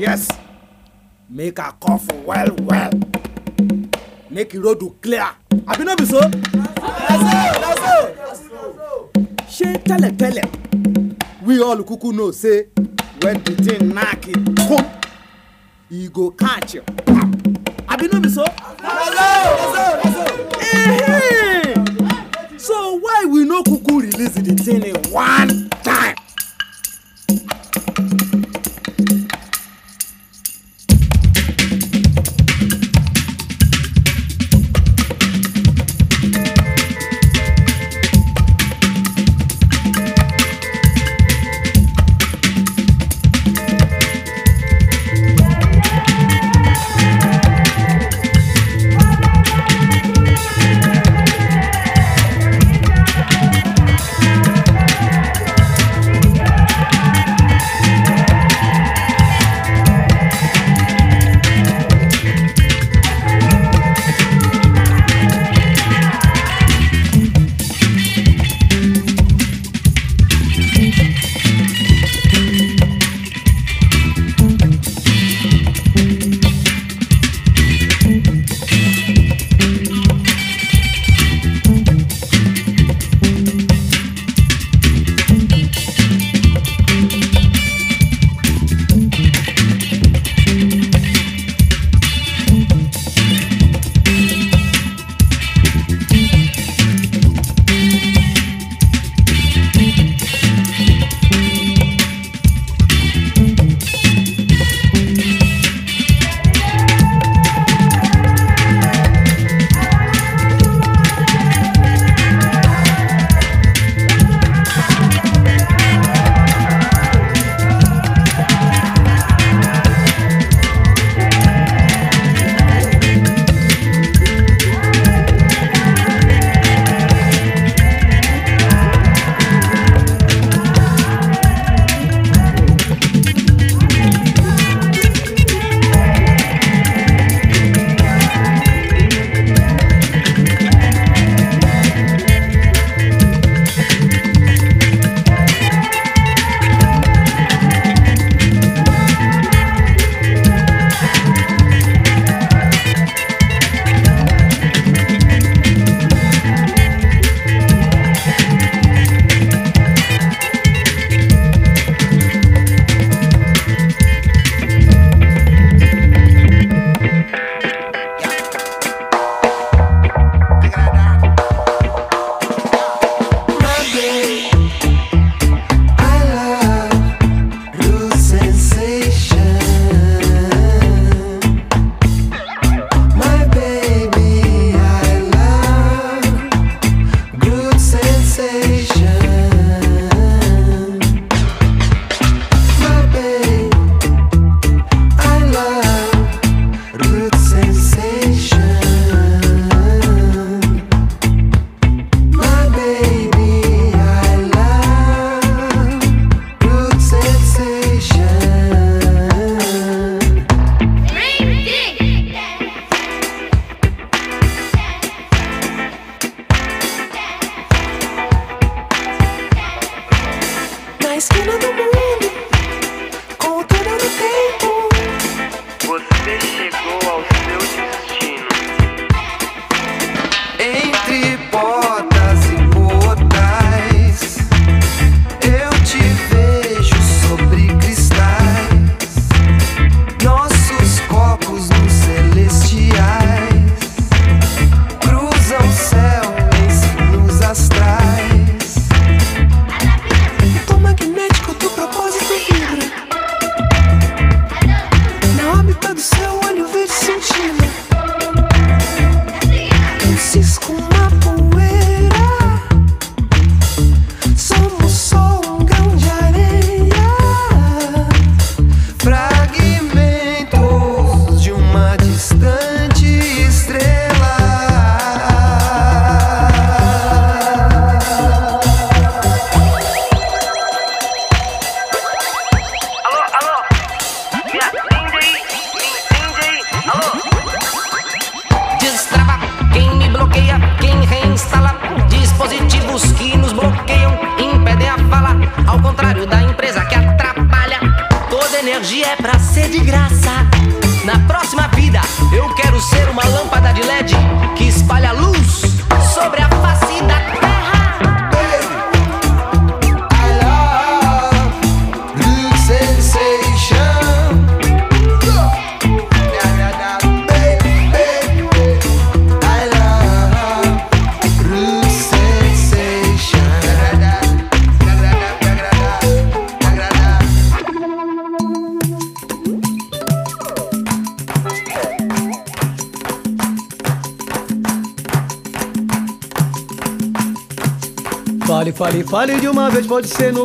yes. Make i cough well well. Make the road clear. Abi no be so. ṣé tẹ́lẹ̀tẹ́lẹ̀ we all kuku know say when the thing knack it come e go catch you. Abi no be so. So why we no kuku release the thing in one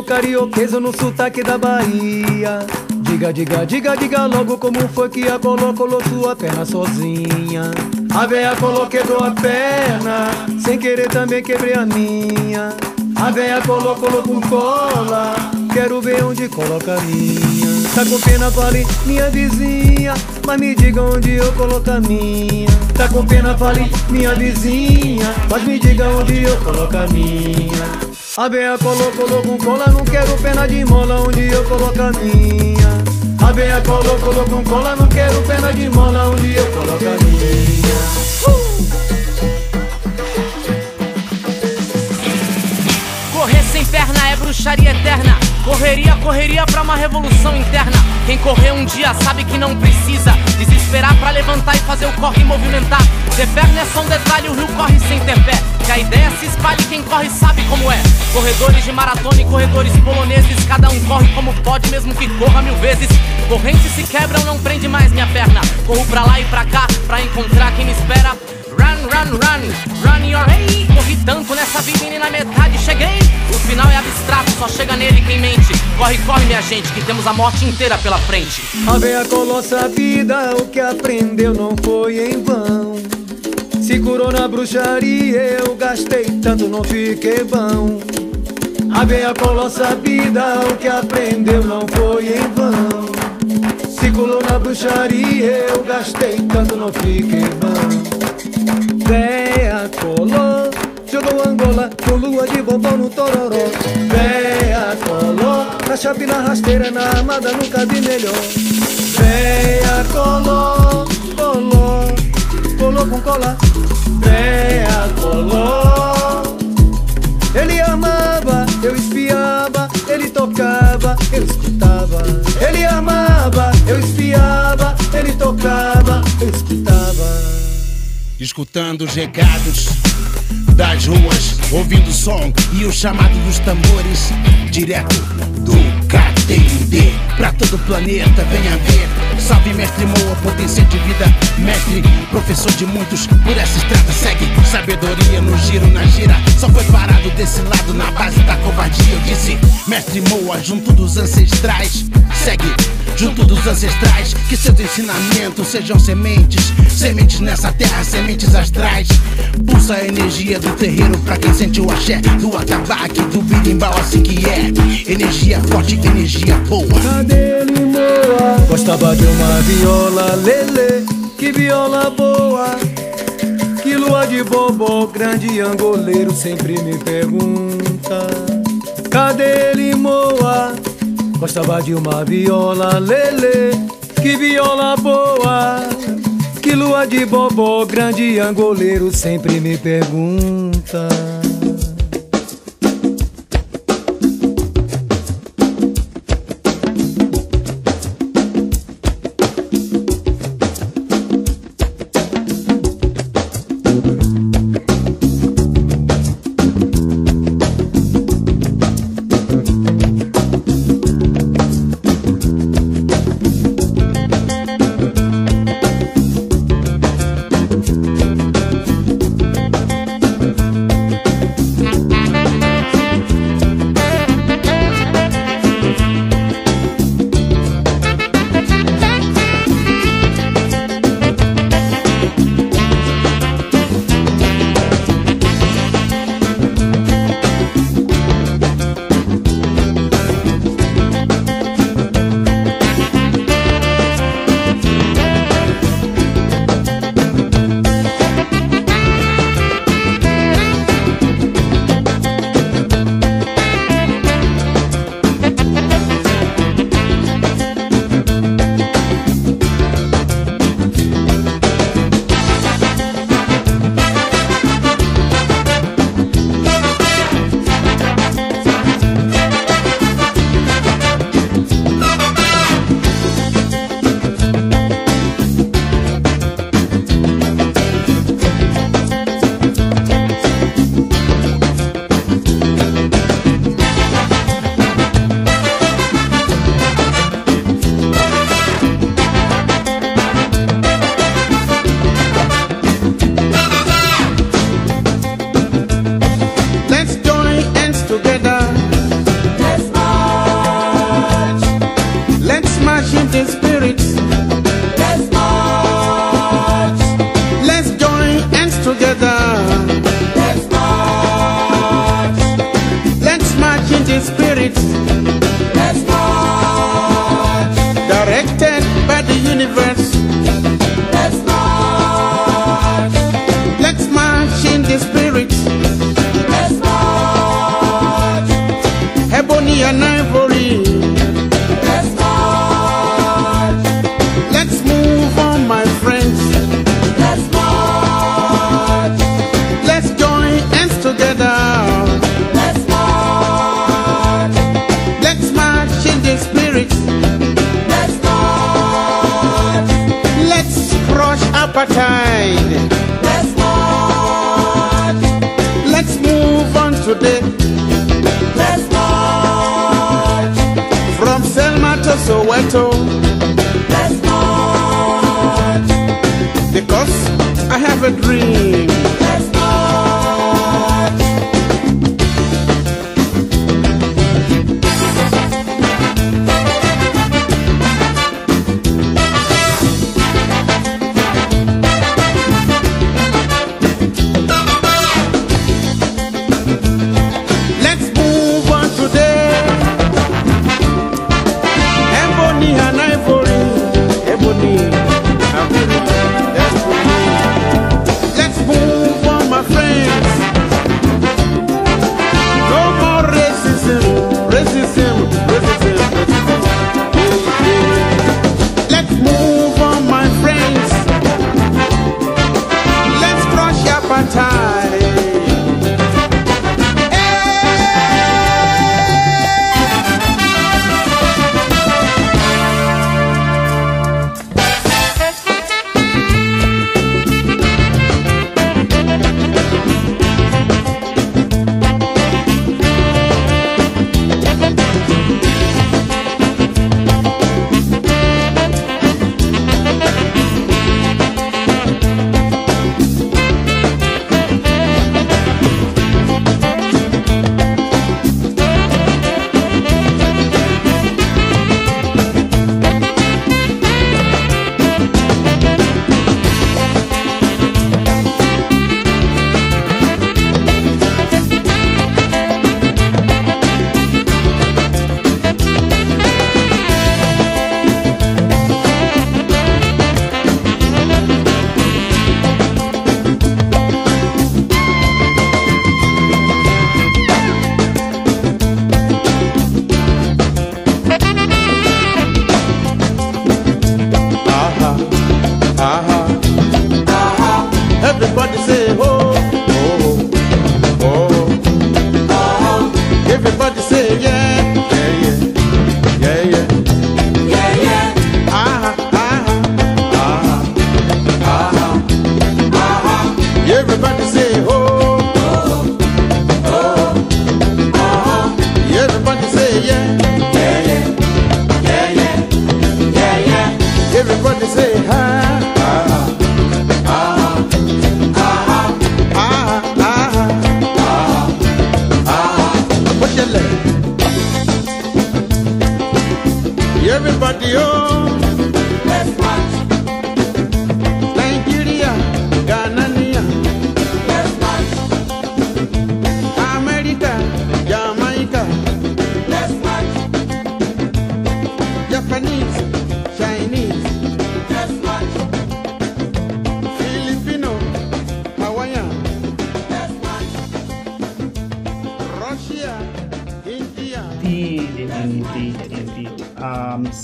pode ser no sotaque da Bahia. Diga, diga, diga, diga logo como foi que a Colô colou sua perna sozinha. A véia coloquebrou a perna, sem querer também quebrei a minha. A véia colou, colou com cola, quero ver onde coloca a minha. Tá com pena, fale, minha vizinha, mas me diga onde eu coloco a minha. Tá com pena, fale, minha vizinha, mas me diga onde eu coloco a minha. A beia colou, colou com cola, não quero pena de mola, onde eu coloco a minha. A beia colou, colou com cola, não quero pena de mola, onde eu coloco a minha. Correr sem perna é bruxaria eterna. Correria, correria pra uma revolução interna. Quem correr um dia sabe que não precisa desesperar pra levantar e fazer o corre movimentar. Ter perna é só um detalhe, o rio corre sem ter pé. Que a ideia se espalhe, quem corre sabe como é. Corredores de maratona e corredores poloneses, cada um corre como pode, mesmo que corra mil vezes. Correntes se quebram, não prende mais minha perna. Corro pra lá e pra cá pra encontrar quem me espera. Run, run, run, run your way. Corri tanto nessa vida e na metade cheguei. O final é abstrato, só chega nele quem mente. Corre, corre, minha gente, que temos a morte inteira pela frente. A veia colossa vida, o que aprendeu não foi em vão. Se curou na bruxaria, eu gastei tanto, não fiquei bom. A veia colossa vida, o que aprendeu não foi em vão. Se curou na bruxaria, eu gastei tanto, não fiquei bom. Véia colou, jogou Angola com lua de bombom no tororó. Véia colou, na chape na rasteira, na armada nunca vi melhor. Véia colou, colou, colou com cola. Véia colou. Ele amava, eu espiava, ele tocava, eu escutava. Ele amava, eu espiava, ele tocava, eu escutava escutando os recados das ruas, ouvindo o som e o chamado dos tambores, direto do KTD pra todo o planeta. Venha ver, salve mestre Moa, potência de vida, mestre, professor de muitos. Por essa estrada segue sabedoria no giro, na gira. Só foi parado desse lado na base da covardia. Eu disse, mestre Moa, junto dos ancestrais, segue junto dos ancestrais. Que seus ensinamentos sejam sementes, sementes nessa terra, sementes astrais. Pulsa a energia do terreiro pra quem sente o axé, do atabaque, do birimbau, assim que é. Energia forte, energia boa. Cadê Limoa? Gostava de uma viola, lele, que viola boa. Que lua de bobo, grande angoleiro sempre me pergunta. Cadê Limoa? Gostava de uma viola, lele, que viola boa. Que lua de bobó, grande angoleiro sempre me pergunta.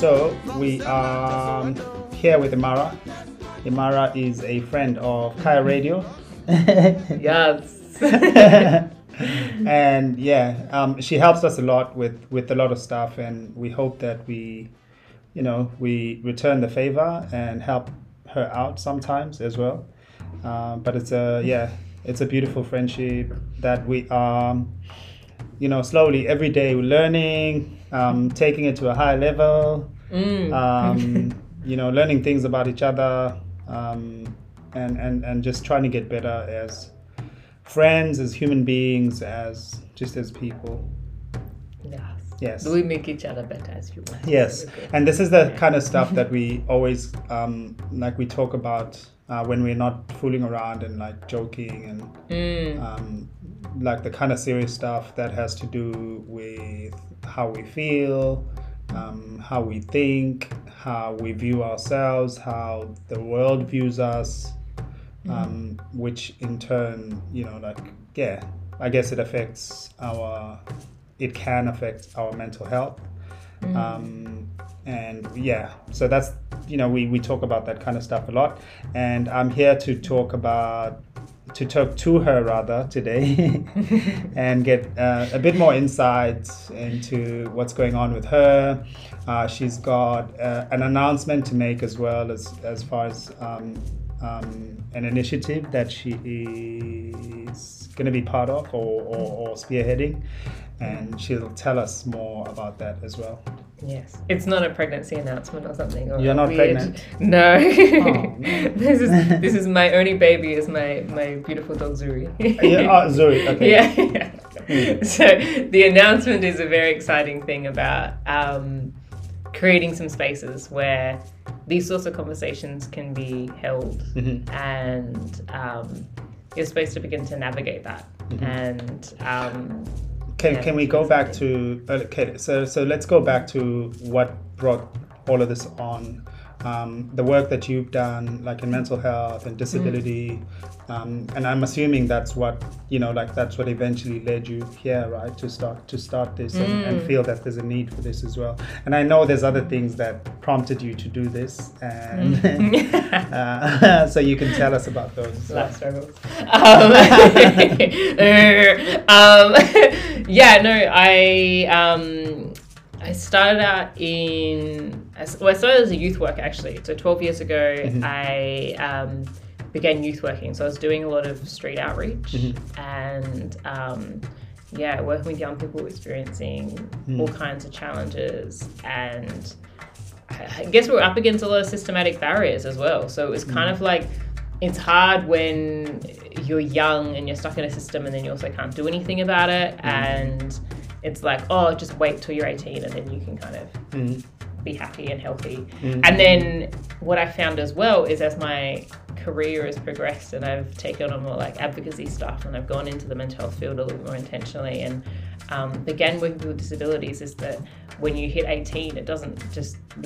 So we are here with Imara. Imara is a friend of Kai Radio. yes. and yeah, um, she helps us a lot with with a lot of stuff, and we hope that we, you know, we return the favor and help her out sometimes as well. Uh, but it's a yeah, it's a beautiful friendship that we are, you know, slowly every day we're learning, um, taking it to a higher level, Mm. Um, you know, learning things about each other um, and, and, and just trying to get better as friends, as human beings, as just as people. Yes. Yes. Do we make each other better as humans? Yes. And this is the kind of stuff that we always, um, like, we talk about uh, when we're not fooling around and, like, joking and, mm. um, like, the kind of serious stuff that has to do with how we feel, um, how we think, how we view ourselves, how the world views us, um, which in turn, you know, like yeah, I guess it affects our. It can affect our mental health. Um, and yeah, so that's you know we, we talk about that kind of stuff a lot, and I'm here to talk about to talk to her rather today and get uh, a bit more insight into what's going on with her. Uh, she's got uh, an announcement to make as well as as far as um, um, an initiative that she is going to be part of or, or, or spearheading, and she'll tell us more about that as well. Yes. It's not a pregnancy announcement or something. Or You're not weird- pregnant? No. Oh, this is this is my only baby is my my beautiful dog Zuri. yeah, oh, Zoe, okay. Yeah. so the announcement is a very exciting thing about um, creating some spaces where these sorts of conversations can be held Mhm. and um, you're supposed to begin to navigate that. Mm-hmm. And um, Can, Yeah, can we go back to okay? So so let's go back to what brought all of this on. Um, the work that you've done, like in mental health and disability, um, and I'm assuming that's what you know, like that's what eventually led you here, right? To start to start this and, and feel that there's a need for this as well. And I know there's other things that prompted you to do this, and uh, so you can tell us about those. as well. struggles. Um, um, yeah, no, I um, I started out in as- well, I started as a youth worker actually. So twelve years ago, mm-hmm. I um, began youth working. So I was doing a lot of street outreach mm-hmm. and. Um, yeah, working with young people experiencing mm. all kinds of challenges and I guess we're up against a lot of systematic barriers as well. So it was kind mm. of like it's hard when you're young and you're stuck in a system and then you also can't do anything about it. Mm. And it's like, oh, just wait till you're 18 and then you can kind of be happy and healthy. Mm. And then what I found as well is as my career has progressed and I've taken on more like advocacy stuff and I've gone into the mental health field a little more intentionally and um, began working with disabilities is that when you hit 18 it doesn't just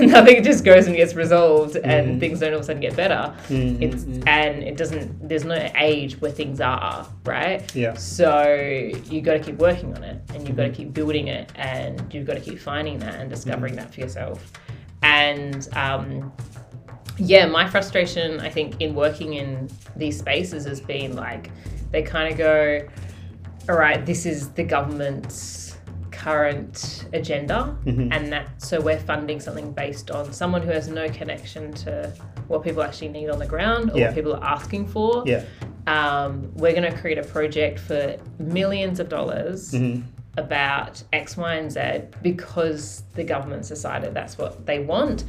nothing just goes and gets resolved and mm. things don't all of a sudden get better. Mm-hmm, it's mm-hmm. and it doesn't there's no age where things are right? Yeah. so you got to keep working on it and you've got to mm-hmm. keep building it and you've got to keep finding that and discovering that for yourself. And um, yeah, my frustration, I think, in working in these spaces has been like they kind of go, all right, this is the government's current agenda, and that so we're funding something based on someone who has no connection to what people actually need on the ground or Yeah. what people are asking for. Yeah. Um, we're going to create a project for millions of dollars about X, Y, and Z because the government's decided that's what they want,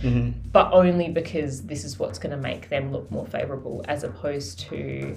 but only because this is what's going to make them look more favourable as opposed to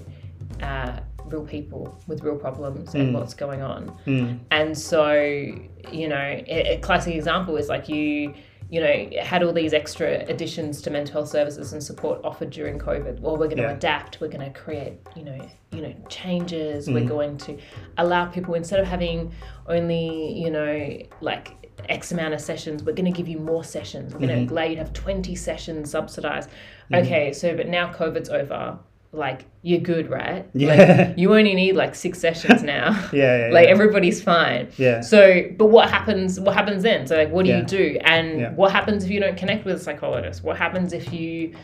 uh, real people with real problems and hmm. what's going on. Hmm. And so, you know, a, a classic example is like you you know, had all these extra additions to mental health services and support offered during COVID. Well, we're going to Yeah. adapt. We're going to create, you know, you know, changes. We're hmm. going to allow people instead of having only, you know, like X amount of sessions, we're going to give you more sessions. We're going to mm-hmm. allow you to have 20 sessions subsidized. Mm-hmm. Okay, so but now COVID's over. Like you're good, right? Yeah. Like, you only need like six sessions now. Yeah, yeah, like yeah. everybody's fine. Yeah. So, but what happens? What happens then? So, like, what do Yeah. you do? And what happens if you don't connect with a psychologist? What happens if you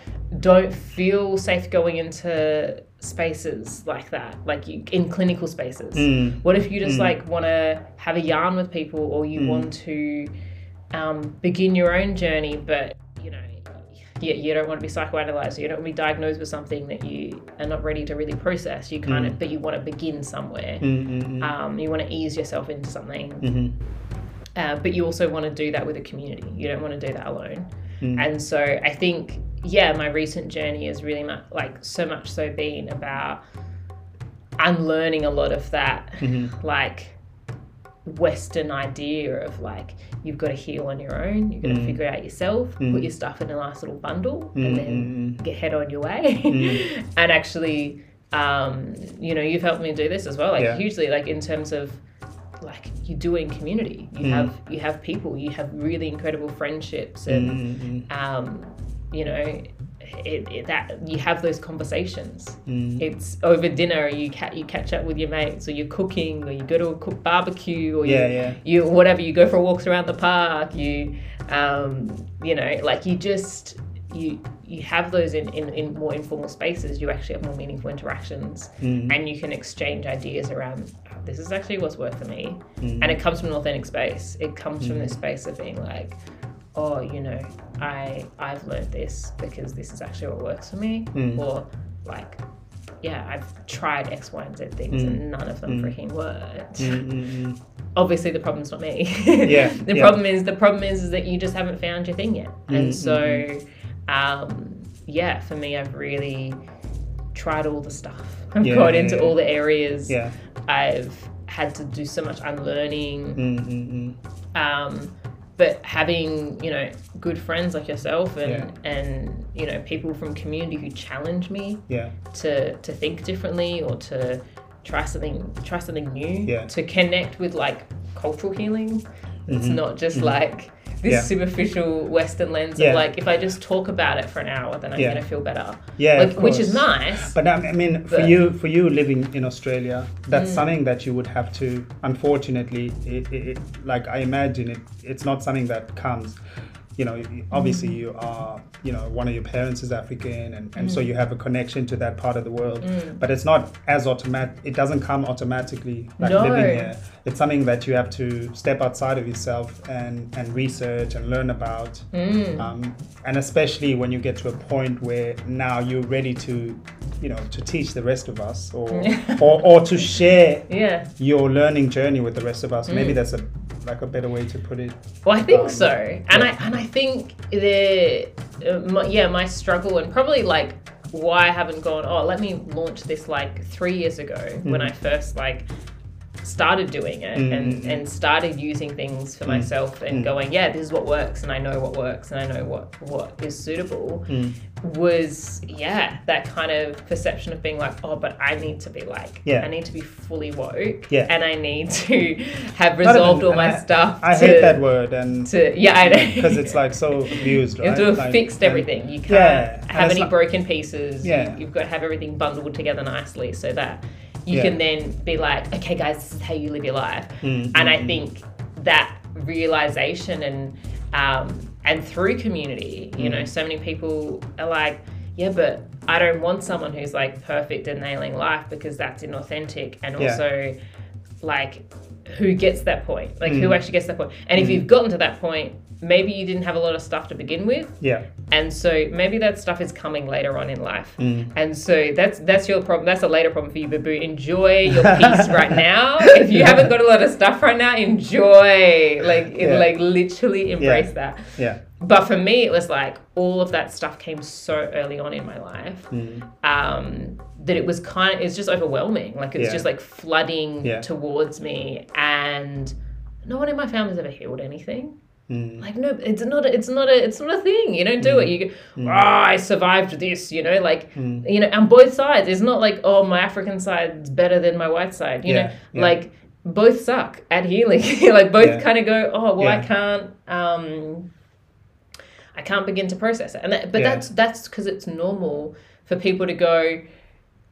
don't feel safe going into spaces like that, like you, in clinical spaces? Mm. What if you just like want to have a yarn with people, or you Mm. want to um, begin your own journey, but you. You, don't want to be psychoanalyzed, you don't want to be diagnosed with something that you are not ready to really process. You kind of, but you want to begin somewhere. Mm, mm, mm. Um, you want to ease yourself into something, Mhm. uh, but you also want to do that with a community. You don't want to do that alone. Mm. And so I think, yeah, my recent journey has really much, like so much so been about unlearning a lot of that, Mm-hmm. like Western idea of like you've got to heal on your own, you've got to mm. figure it out yourself, mm. put your stuff in a nice little bundle, and mm, then get head on your way. and actually, um, you know, you've helped me do this as well, like Yeah. hugely, like in terms of like you do it in community. You have you have people, you have really incredible friendships, and um, you know. It, it, that you have those conversations. Mm. It's over dinner. You ca- you catch up with your mates, or you're cooking, or you go to a cook barbecue, or Yeah, you, yeah. you whatever. You go for walks around the park. You um, you know, like you just you you have those in, in, in more informal spaces. You actually have more meaningful interactions, mm. and you can exchange ideas around. "Oh, This is actually what's worked for me, mm. and it comes from an authentic space. It comes from this space of being like, oh, you know, I I've learned this because this is actually what works for me, mm. or like, yeah, I've tried X, Y, and Z things and mm. none of them mm. freaking worked. Obviously, the problem's not me. Yeah, the yeah. problem is the problem is, is that you just haven't found your thing yet, and so, um, yeah, for me, I've really tried all the stuff. I've Yeah, got into yeah. all the areas. Yeah. I've had to do so much unlearning um, but having you know good friends like yourself and Yeah. and you know people from community who challenge me Yeah. to to think differently or to try something try something new Yeah. to connect with like cultural healing it's not just like this Mm-hmm. Yeah. superficial western lens Yeah. of like if i just talk about it for an hour then i'm Yeah. gonna feel better Yeah, like which is nice But I mean, for But- you, for you living in Australia, Mm. that's something that you would have to. Unfortunately, it, it, like I imagine it, it's not something that comes. You know, obviously Mm. you are. You know, one of your parents is African, and, and so you have a connection to that part of the world. Mm. But it's not as automatic. It doesn't come automatically like No. living here. It's something that you have to step outside of yourself and and research and learn about. Mm. Um, and especially when you get to a point where now you're ready to, you know, to teach the rest of us or or, or to share yeah your learning journey with the rest of us. Mm. Maybe that's a like a better way to put it. Well, I think Um, so, and yeah. I and I think the uh, my, yeah my struggle and probably like why I haven't gone. Oh, let me launch this like three years ago when Mm. I first like started doing it and and started using things Mm. for myself and going yeah this is what works and I know what works and I know what what is suitable Mm. was yeah that kind of perception of being like oh but I need to be like Yeah. I need to be fully woke Yeah. and I need to have resolved all my I- stuff I to- hate that word and to yeah, I know because it's like so abused, you have to have Like, fixed everything. You can't Yeah, have any not- broken pieces. You- Yeah. you've got to have everything bundled together nicely so that you Yeah. can then be like, okay, guys, this is how you live your life. Mm, and I think that realization and um, and through community, you Mm. know, so many people are like, yeah, but I don't want someone who's like perfect and nailing life because that's inauthentic and Yeah. also like who gets that point like Mm. who actually gets that point. And if you've gotten to that point maybe you didn't have a lot of stuff to begin with. Yeah, and so maybe that stuff is coming later on in life. Mm. and so that's that's your problem that's a later problem for you babu. Enjoy your peace right now. If you haven't got a lot of stuff right now enjoy. Like Yeah. like literally embrace that. Yeah, but for me it was like all of that stuff came so early on in my life. Mm. um, that it was kind of it's just overwhelming. Like it's Yeah. just like flooding Yeah. towards me. And no one in my family's ever healed anything. Mm. like no it's not a, it's not a it's not a thing. You don't do it. You go oh i survived this you know? Like Mm. you know on both sides. It's not like oh my african side's better than my white side you Yeah, know? like both suck at healing. Like both kind of go oh well i can't um I can't begin to process it. And that, but that's that's because it's normal for people to go,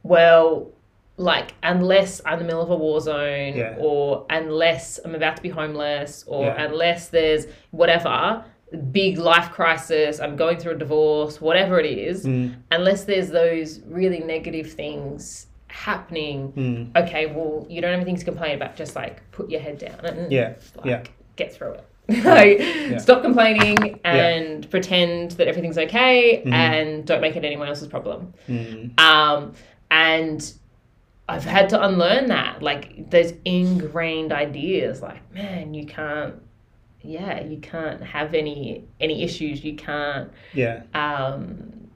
well, like unless I'm in the middle of a war zone, Yeah. or unless I'm about to be homeless, or Yeah. unless there's whatever big life crisis, I'm going through a divorce, whatever it is, Mm. unless there's those really negative things happening, Mm. okay, well, you don't have anything to complain about. Just like put your head down and Yeah, like, yeah. get through it. like, stop complaining and pretend that everything's okay Mm-hmm. and don't make it anyone else's problem. Mm. Um, and I've had to unlearn that. Like, those ingrained ideas, like, man, you can't. Yeah, you can't have any any issues. You can't yeah, um,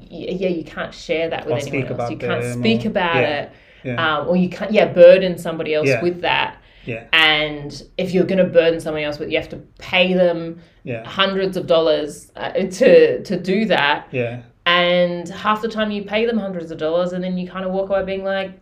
yeah, you can't share that with Or anyone else. You can't speak or- about yeah, it, yeah. um, or you can't yeah burden somebody else Yeah. with that. Yeah. And if you're going to burden somebody else with, you have to pay them Yeah. hundreds of dollars uh, to to do that. Yeah. And half the time you pay them hundreds of dollars, and then you kind of walk away being like,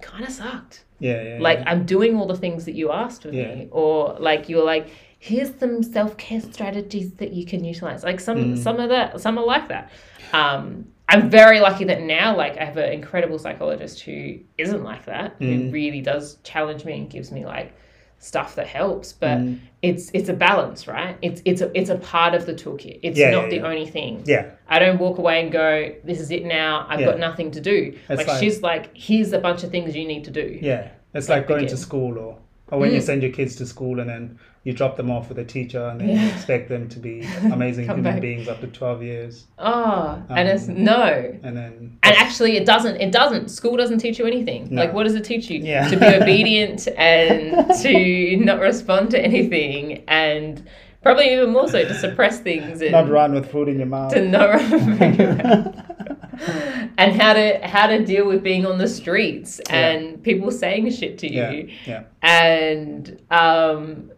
kind of sucked. Yeah. Yeah. Like yeah. I'm doing all the things that you asked of Yeah. me, or like you're like, here's some self care strategies that you can utilize. Like some Mm. some of that, some are like that. Um, I'm very lucky that now, like, I have an incredible psychologist who isn't like that, who Mm. really does challenge me and gives me like stuff that helps. But Mm. it's it's a balance, right? It's it's a it's a part of the toolkit. It's Yeah, not yeah, the yeah. only thing. yeah. I don't walk away and go, "This is it now. I've got nothing to do." Like, like- she's like, "Here's a bunch of things you need to do." Yeah, it's like going to school or, or when you Mm. send your kids to school and then you drop them off with a teacher and then you expect them to be amazing human back. beings after 12 years. Oh, and it's Um, no. And then. And actually, it doesn't. It doesn't. School doesn't teach you anything. No. Like, what does it teach you? Yeah. To be obedient and to not respond to anything, and probably even more so to suppress things and not run with food in your mouth. to not run. and how to how to deal with being on the streets and people saying shit to you, yeah, yeah. and um.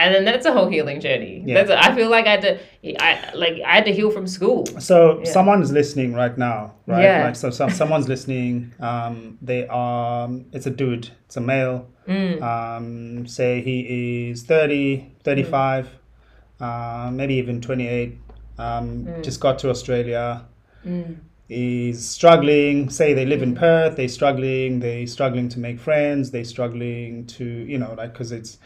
And then that's a whole healing journey. Yeah. That's a, I feel like I had to, I like I had to heal from school. So Yeah. someone's listening right now, right? Yeah. Like, so, so someone's listening. Um, they are. It's a dude. It's a male. Mm. Um, say he is 30, 35, uh, maybe even 28. Um, Mm. Just got to Australia. Is struggling. Say they live in Perth. They're struggling. They're struggling to make friends. They're struggling to, you know, like because it's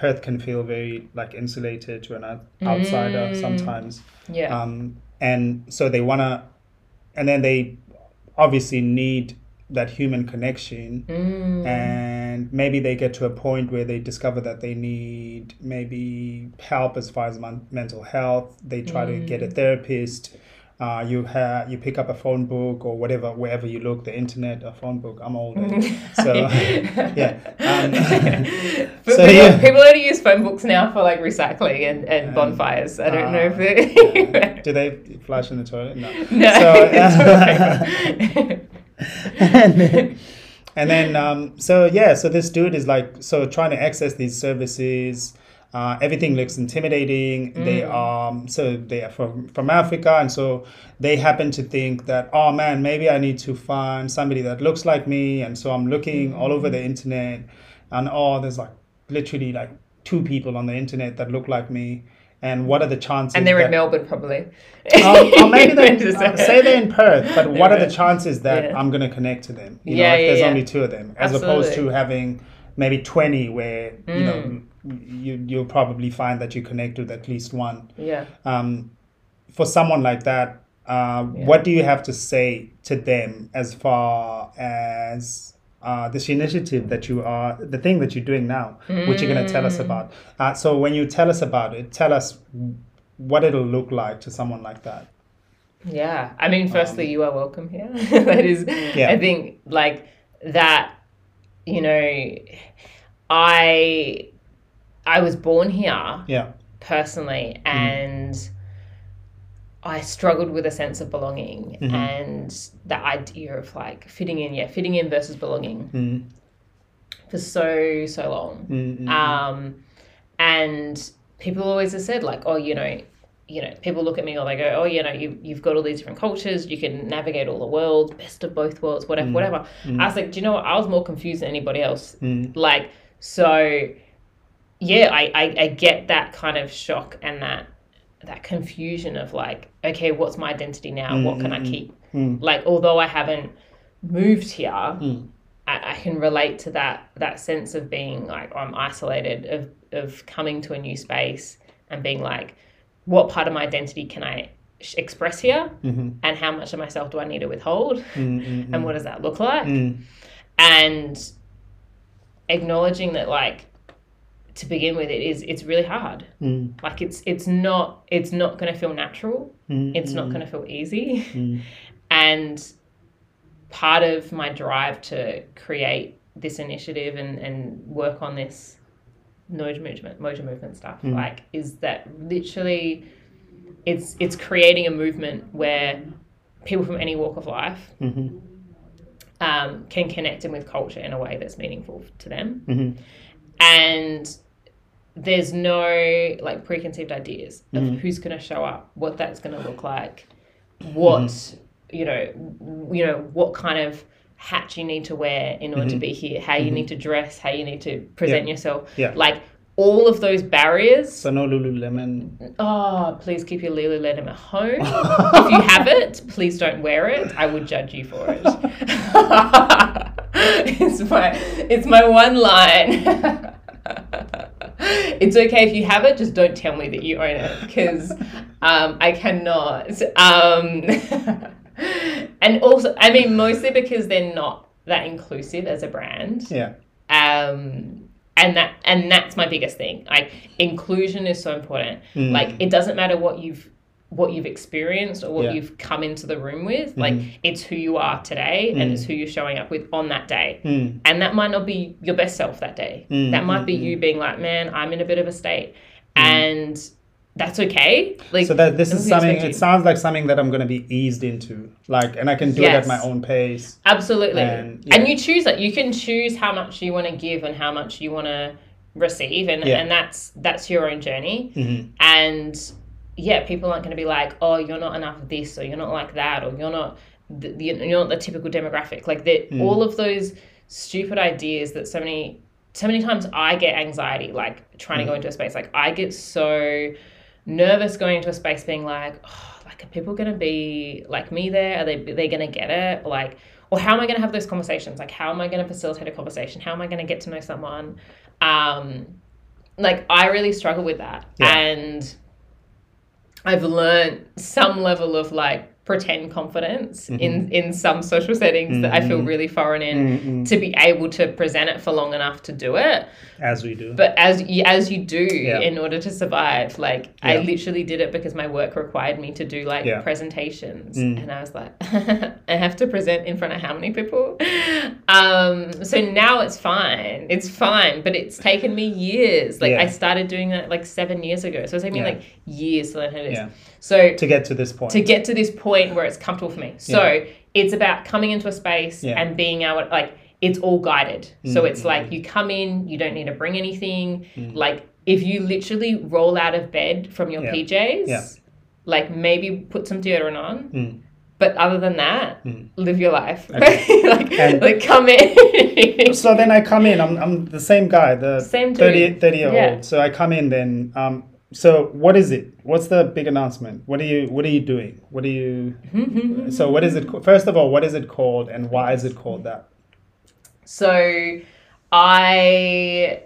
Perth can feel very like insulated to an outsider Mm. sometimes Yeah. um, and so they want to and then they obviously need that human connection Mm. and maybe they get to a point where they discover that they need maybe help as far as mon- mental health they try to get a Mm. therapist uh, you have you pick up a phone book or whatever wherever you look the internet a phone book i'm old so yeah um, But so people, yeah people only use phone books now for like recycling and, and bonfires. I don't know if they. do they flush in the toilet no no. So, and then, and then um, so yeah so this dude is like so trying to access these services uh, everything looks intimidating they are so they are from from africa and so they happen to think that oh man maybe i need to find somebody that looks like me and so i'm looking all over the internet and oh there's like literally like two people on the internet that look like me and what are the chances and they're that, in Melbourne probably. um, or maybe they uh, say they're in Perth, but what are the chances that Yeah. I'm going to connect to them? You Yeah, know, if yeah, there's yeah. only two of them, as opposed to having maybe 20 where, you know, Mm. You, you'll probably find that you connect with at least one. Yeah. Um, for someone like that, uh, what do you have to say to them as far as uh, this initiative that you are, the thing that you're doing now, which you're going to tell us Mm. about? Uh, so when you tell us about it, tell us what it'll look like to someone like that. Yeah. I mean, firstly, you are welcome here. that is, Um, Yeah. I think, like, that, you know, I. I was born here Yeah. personally Mm. and I struggled with a sense of belonging Mm-hmm. and the idea of like fitting in, yeah, fitting in versus belonging Mm, for so, so long. mm, mm, Um, and people always have said like, oh, you know, you know, people look at me or they go, oh, you know, you, you've got all these different cultures, you can navigate all the worlds, best of both worlds, whatever, whatever. I was like, do you know what? I was more confused than anybody else. mm, Like, so, yeah, I, I, I get that kind of shock and that that confusion of like, okay, what's my identity now? what can I mm, mm, keep? Mm. Like, although I haven't moved here, I, I can relate to that that sense of being like I'm isolated, of of coming to a new space and being like, what part of my identity can I sh- express here, mm-hmm. and how much of myself do I need to withhold, and what does that look like? And acknowledging that like to begin with it is it's really hard. Mm. Like it's it's not it's not going to feel natural. Mm, it's not mm. going to feel easy. And part of my drive to create this initiative and and work on this moja movement moja movement stuff like is that literally it's it's creating a movement where people from any walk of life mm-hmm. um, can connect in with culture in a way that's meaningful to them. Mhm. And there's no like preconceived ideas of Mm-hmm. who's going to show up, what that's going to look like, what Mm-hmm. you know, you know, what kind of hat you need to wear in order to be here, how you need to dress, how you need to present Mm-hmm. Yeah. yourself, Yeah. like all of those barriers. So no Lululemon. Oh, please keep your Lululemon at home. if you have it, please don't wear it. I would judge you for it. it's my it's my one line. It's okay if you have it, just don't tell me that you own it because um, I cannot. Um, and also, I mean, mostly because they're not that inclusive as a brand Yeah. um and that and that's my biggest thing like inclusion is so important Mm. like it doesn't matter what you've what you've experienced or what Yeah. you've come into the room with like it's who you are today and it's who you're showing up with on that day Mm. and that might not be your best self that day Mm, that might be mm, you being like man i'm in a bit of a state and that's okay like So that this is something. It sounds like something that I'm going to be eased into, like, and I can do it at my own pace. Absolutely. And, And, you choose that. You can choose how much you want to give and how much you want to receive and, Yeah. and that's that's your own journey. Mhm. And yeah, people aren't going to be like, "Oh, you're not enough of this or you're not like that or you're not the, you're not the typical demographic." Like that Mm. all of those stupid ideas that so many so many times I get anxiety like trying to Mm. go into a space like I get so nervous going into a space being like, oh, like, are people going to be like me there? Are they, they going to get it? Like, or how am I going to have those conversations? Like, how am I going to facilitate a conversation? How am I going to get to know someone? Um, like, I really struggle with that. Yeah. And I've learned some level of like pretend confidence in in some social settings that I feel really foreign in to be able to present it for long enough to do it. As we do. but as you, as you do Yeah. in order to survive like i literally did it because my work required me to do like Yeah. Mm. presentations and i was like i have to present in front of how many people? Um so now it's fine. It's fine but it's taken me years. Like Yeah. i started doing that like seven years ago. So it's taken me like years to learn how to do this Yeah. so to get to this point. to get to this point where it's comfortable for me. So it's about coming into a space Yeah. and being able like it's all guided. So Mm, it's like you come in, you don't need to bring anything. Mm. Like if you literally roll out of bed from your Yeah. PJs, Yeah. like maybe put some deodorant on. Mm. But other than that, live your life. Okay. like, And- like come in. so then I come in. I'm, I'm the same guy, the Same dude. 30, 30 year Yeah. old. So I come in then. Um, so what is it? What's the big announcement? What are you What are you doing? What are you? so what is it? First of all, what is it called, and why is it called that? So I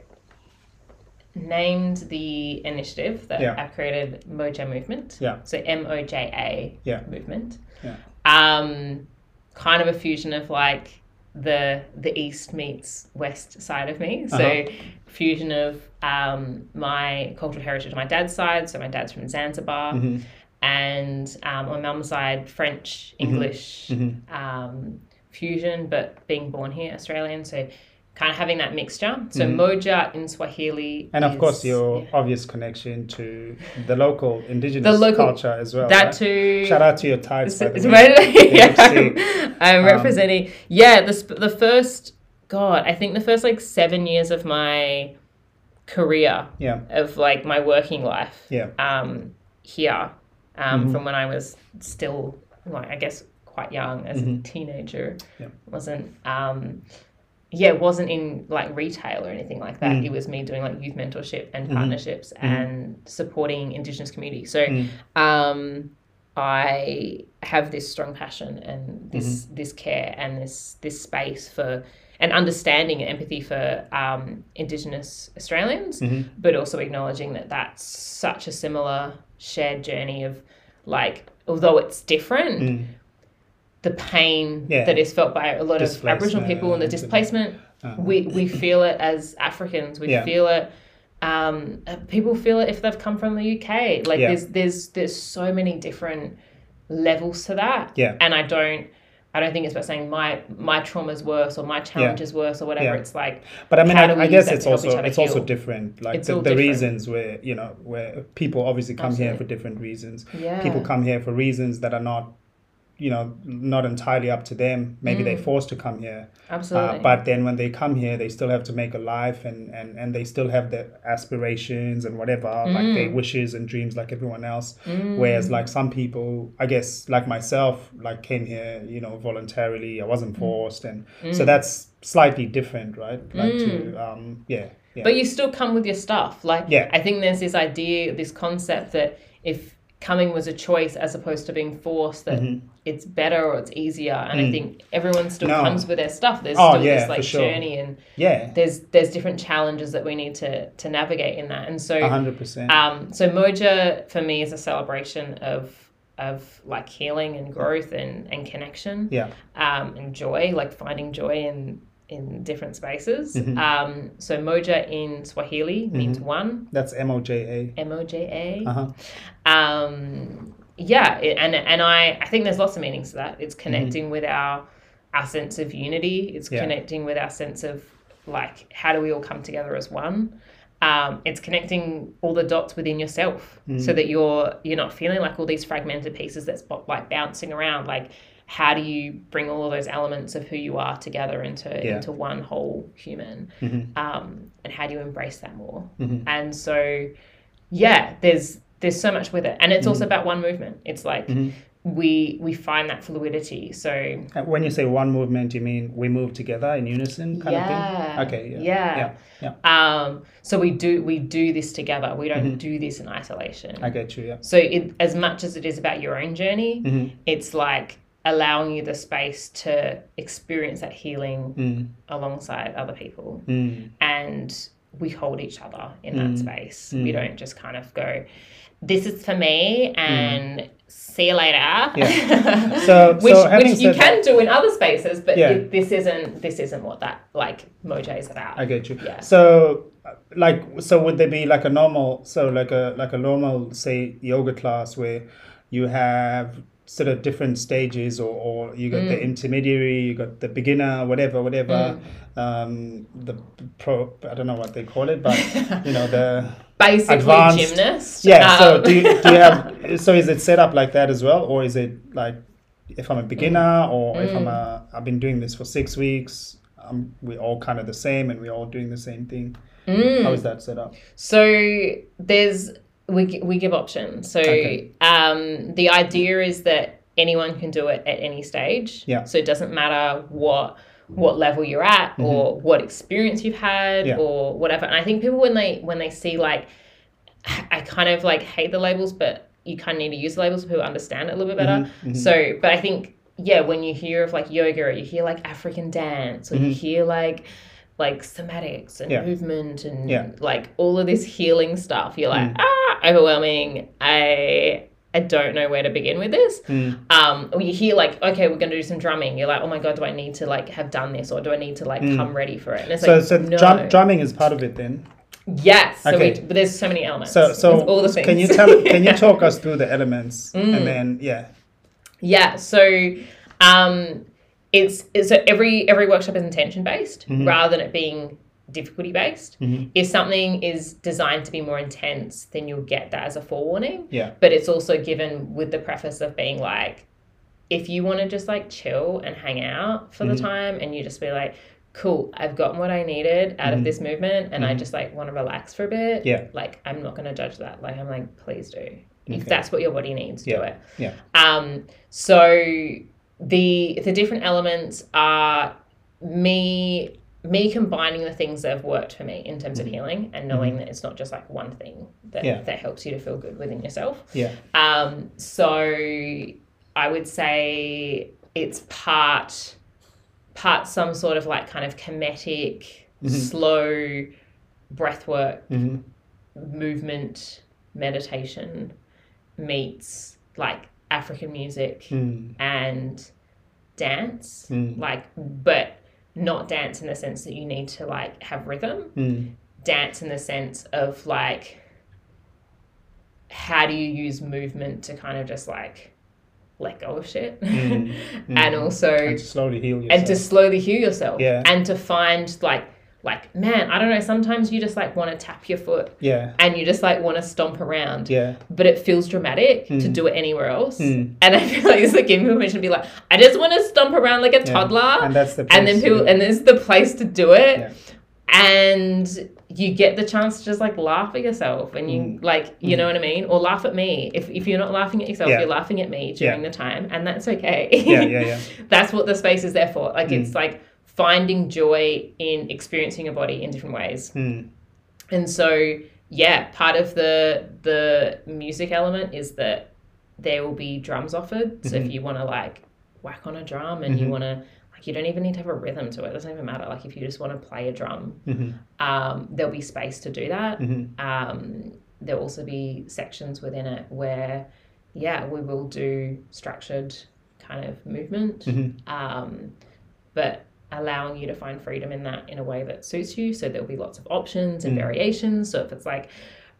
named the initiative that Yeah. I've created Moja Movement. Yeah. So M O J A Yeah. movement. Yeah. Um, kind of a fusion of like the the east meets west side of me. So Uh-huh. Fusion of um, my cultural heritage on my dad's side. So my dad's from Zanzibar. Mm-hmm. And um, on my mum's side, French, English, Mm-hmm. um, fusion, but being born here, Australian. So kind of having that mixture. So Moja in Swahili. Mm-hmm. And of is- course, your yeah. obvious connection to the local indigenous local- culture as well. that right? too. Shout out to your ties. by the way. yeah, I'm Um, representing. Yeah, the the first God, I think the first like seven years of my career Yeah, of like my working life. yeah, Um, here, um, Mm-hmm. from when I was still like I guess quite young as a teenager. Mm-hmm. Yeah. Wasn't um, yeah, it wasn't in like retail or anything like that. Mm. It was me doing like youth mentorship and Mm-hmm. partnerships and supporting Indigenous communities. So Mm. um, I have this strong passion and this Mm-hmm. this care and this this space for and understanding and empathy for um, Indigenous Australians, Mm-hmm. but also acknowledging that that's such a similar shared journey of like although it's different. The pain Mm. Yeah. that is felt by a lot of Aboriginal people and the Displacement, displacement, we, we feel it as Africans. We Yeah. feel it. Um, uh, people feel it if they've come from the UK. Like Yeah. there's there's there's so many different levels to that. Yeah. And I don't I don't think it's about saying my my trauma's worse or my challenge is worse or whatever. Yeah. It's like But I mean, I, I guess it's to help each also it's also different. Like It's the, the different. reasons where you know where people obviously come here for different reasons. Yeah. People come here for reasons that are not you know not entirely up to them. Maybe they're mm. forced to come here. Uh, Absolutely. Uh, but then when they come here, they still have to make a life and, and, and they still have their aspirations and whatever, like their mm. wishes and dreams like everyone else. Mm. Whereas like some people, I guess like myself, like came here, you know, voluntarily. I wasn't forced. And so that's slightly different, right? Like to, um, yeah. Yeah. But you still come with your stuff. Like, Yeah. I think there's this idea, this concept that if coming was a choice as opposed to being forced, that Mm-hmm. it's better or it's easier. And I think everyone still Mm. No. comes with their stuff. There's Oh, still yeah, this like sure. journey, and yeah. there's there's different challenges that we need to to navigate in that. And so, hundred percent. um, so Moja for me is a celebration of of like healing and growth and and connection Yeah. um, and joy, like finding joy in in different spaces. Mm-hmm. Um, so Moja in Swahili means one, That's M O J M O J A. A. Uh huh. Um, yeah, it, and and I I think there's lots of meanings to that. It's Mm-hmm. connecting with our our sense of unity. It's Yeah. connecting with our sense of like how do we all come together as one. Um, it's connecting all the dots within yourself so that you're you're not feeling like all these fragmented pieces that's like bouncing around like how do you bring all of those elements of who you are together into Yeah. Mm-hmm. into one whole human um, and how do you embrace that more and so yeah there's there's so much with it and it's Mm. also about one movement it's like Mm-hmm. we we find that fluidity so Uh, When you say one movement, you mean we move together in unison, kind Yeah. of thing. Okay. Yeah. Yeah. Yeah. Yeah. um so we do we do this together we don't do this in isolation Mm-hmm. I get you. Yeah. So, it, as much as it is about your own journey, Mm-hmm. it's like allowing you the space to experience that healing mm. alongside other people. Mm. And we hold each other in that mm. space. Mm. We don't just kind of go, this is for me and see you later. So, which so which you can that, do in other spaces, but Yeah. it, this isn't this isn't what that like Moja is about. I get you. Yeah. So, like, so would there be like a normal, so like a like a normal, say, yoga class where you have sort of different stages, or, or you got Mm. the intermediary, you got the beginner, whatever, whatever. Um, the pro, I don't know what they call it, but you know the Basically, Advanced- gymnast. yeah. So Um, do you, do you have? So is it set up like that as well, or is it like if I'm a beginner, or if I'm Mm. a I've been doing this for six weeks, um, we're all kind of the same, and we're all doing the same thing. Mm. How is that set up? So there's we we give options. So Okay. um, the idea is that anyone can do it at any stage. Yeah. So it doesn't matter what what level you're at or what experience you've had Mm-hmm. Yeah. or whatever. And I think people when they when they see like I kind of like hate the labels, but you kind of need to use the labels so people understand it a little bit better. Mm-hmm, So, but I think yeah, when you hear of like yoga, or you hear like African dance, or you hear like like somatics and. Yeah. movement and Yeah. like all of this healing stuff, you're like Mm. ah overwhelming. I I don't know where to begin with this. Mm. Um, or you hear like, okay, we're gonna do some drumming. You're like, oh my god, do I need to like have done this, or do I need to like come ready for it? And it's Mm. So, like, so no. drum, drumming is part of it then. Yes. So Okay. we, but there's so many elements. So, so It's all the things. can you tell? Can you talk us through the elements, Mm. and then yeah, Yeah. So, um, it's, it's so every every workshop is intention based Mm-hmm. rather than it being difficulty based. If something is designed to be more intense, then you'll get that as a forewarning. yeah, But it's also given with the preface of being like, if you want to just like chill and hang out for Mm-hmm. the time, and you just be like. Cool, I've gotten what I needed out Mm-hmm. of this movement, and I just like want to relax for a bit. Yeah. like I'm not gonna judge that. Like I'm like, please do. If that's what your body needs, do Yeah. it. yeah, Um, so the the different elements are me me combining the things that have worked for me in terms of healing and knowing that it's not just like one thing that, Mm-hmm. Yeah. that helps you to feel good within yourself. yeah, Um, so I would say it's part part some sort of like kind of Kemetic, slow breath work hmm movement meditation meets like African music Mm. and dance, Mm. like, but not dance in the sense that you need to like have rhythm. Mm. Dance in the sense of like, how do you use movement to kind of just like let go of shit, and also and to slowly heal yourself. and to slowly heal yourself Yeah. and to find like like man i don't know sometimes you just like want to tap your foot Yeah. and you just like want to stomp around Yeah. but it feels dramatic to Mm. do it anywhere else Mm. and i feel like it's like giving permission to be like i just want to stomp around like a Yeah. toddler And that's the and then people and this is the place to do it Yeah. and you get the chance to just like laugh at yourself and you Mm. like you know what i mean or laugh at me if, if you're not laughing at yourself Yeah. you're laughing at me during the time and that's okay Yeah, yeah, yeah. that's what the space is there for like Mm. it's like finding joy in experiencing your body in different ways Mm. and so yeah part of the the music element is that there will be drums offered so if Mhm. you want to like whack on a drum and you Mhm. want to like you don't even need to have a rhythm to it it doesn't even matter like if you just want to play a drum Mhm. um, there'll be space to do that Mhm. um, there'll also be sections within it where yeah we will do structured kind of movement Mhm. um, but allowing you to find freedom in that in a way that suits you so there'll be lots of options and Mm. variations so if it's like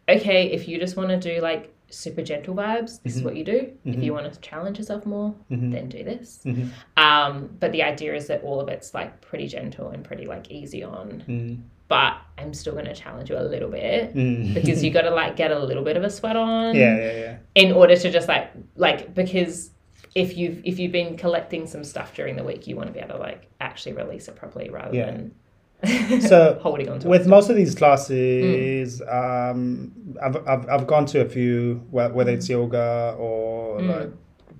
okay if you just want to do like super gentle vibes this is Mhm. what you do if Mhm. you want to challenge yourself more Mhm. then do this Mhm. um, but the idea is that all of it's like pretty gentle and pretty like easy on Mm. but i'm still going to challenge you a little bit Mm. because you got to like get a little bit of a sweat on yeah, yeah, yeah. in order to just like like because if you've if you've been collecting some stuff during the week you want to be able to like actually release it properly rather Yeah. than So, holding on to With it. most of these classes, um, I've, I've, I've gone to a few, whether it's yoga or Mm. like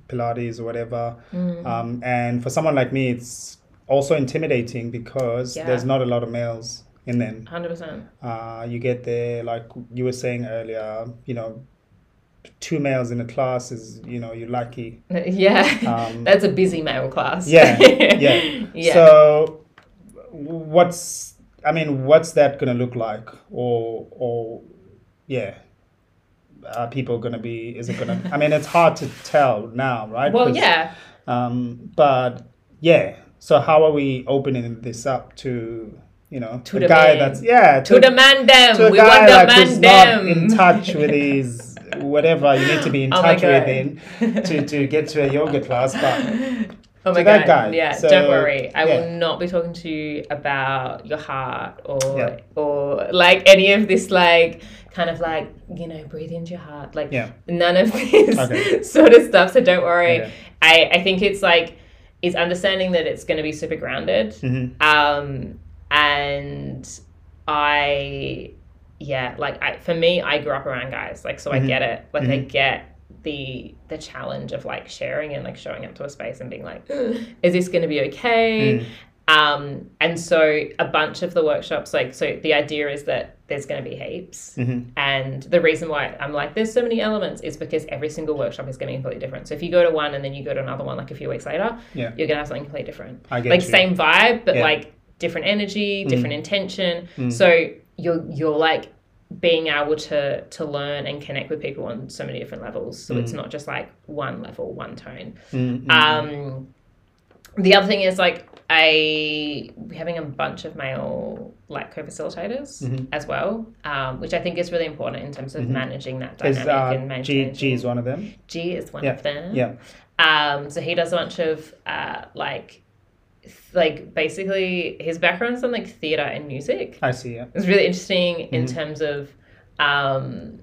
Pilates or whatever. Mm. Um, and for someone like me, it's also intimidating because Yeah. there's not a lot of males in them. 100% Uh, you get there, like you were saying earlier, you know, two males in a class is, you know, you're lucky. yeah Um, that's a busy male class Yeah, yeah. yeah So, what's I mean, what's that gonna look like, or or yeah, are people gonna be? Is it gonna? I mean, it's hard to tell now, right? well yeah Um, but yeah. So how are we opening this up to you know To a the guy man. that's yeah to the man them to a we guy want the like man who's not them in touch with his whatever you need to be in Oh touch with in to, to get to a yoga class but Oh my to that god! guy. Yeah, So, don't worry. I yeah. will not be talking to you about your heart or Yeah. or like any of this like kind of like you know breathe into your heart like Yeah. none of this Okay. sort of stuff. So don't worry. Okay. I I think it's like it's understanding that it's going to be super grounded. Mhm. Um, and I yeah like I, for me I grew up around guys like so I Mhm. get it like I Mhm. get the the challenge of like sharing and like showing up to a space and being like is this going to be okay Mm. um and so a bunch of the workshops like so the idea is that there's going to be heaps Mhm. and the reason why I'm like there's so many elements is because every single workshop is going to be completely different so if you go to one and then you go to another one like a few weeks later Yeah. you're going to have something completely different I get like you. same vibe but Yeah. like different energy different intention Mm. so you're you're like being able to to learn and connect with people on so many different levels so it's Mm. not just like one level one tone Mm, mm, um the other thing is like I having a bunch of male like co-facilitators Mhm. as well, um, which I think is really important in terms of Mhm. managing that dynamic and uh, G maintaining. G is one of them G is one Yeah. of them. yeah Um, so he does a bunch of uh, like, like basically his background's in like theater and music. I see yeah It's really interesting in Mhm. terms of, um,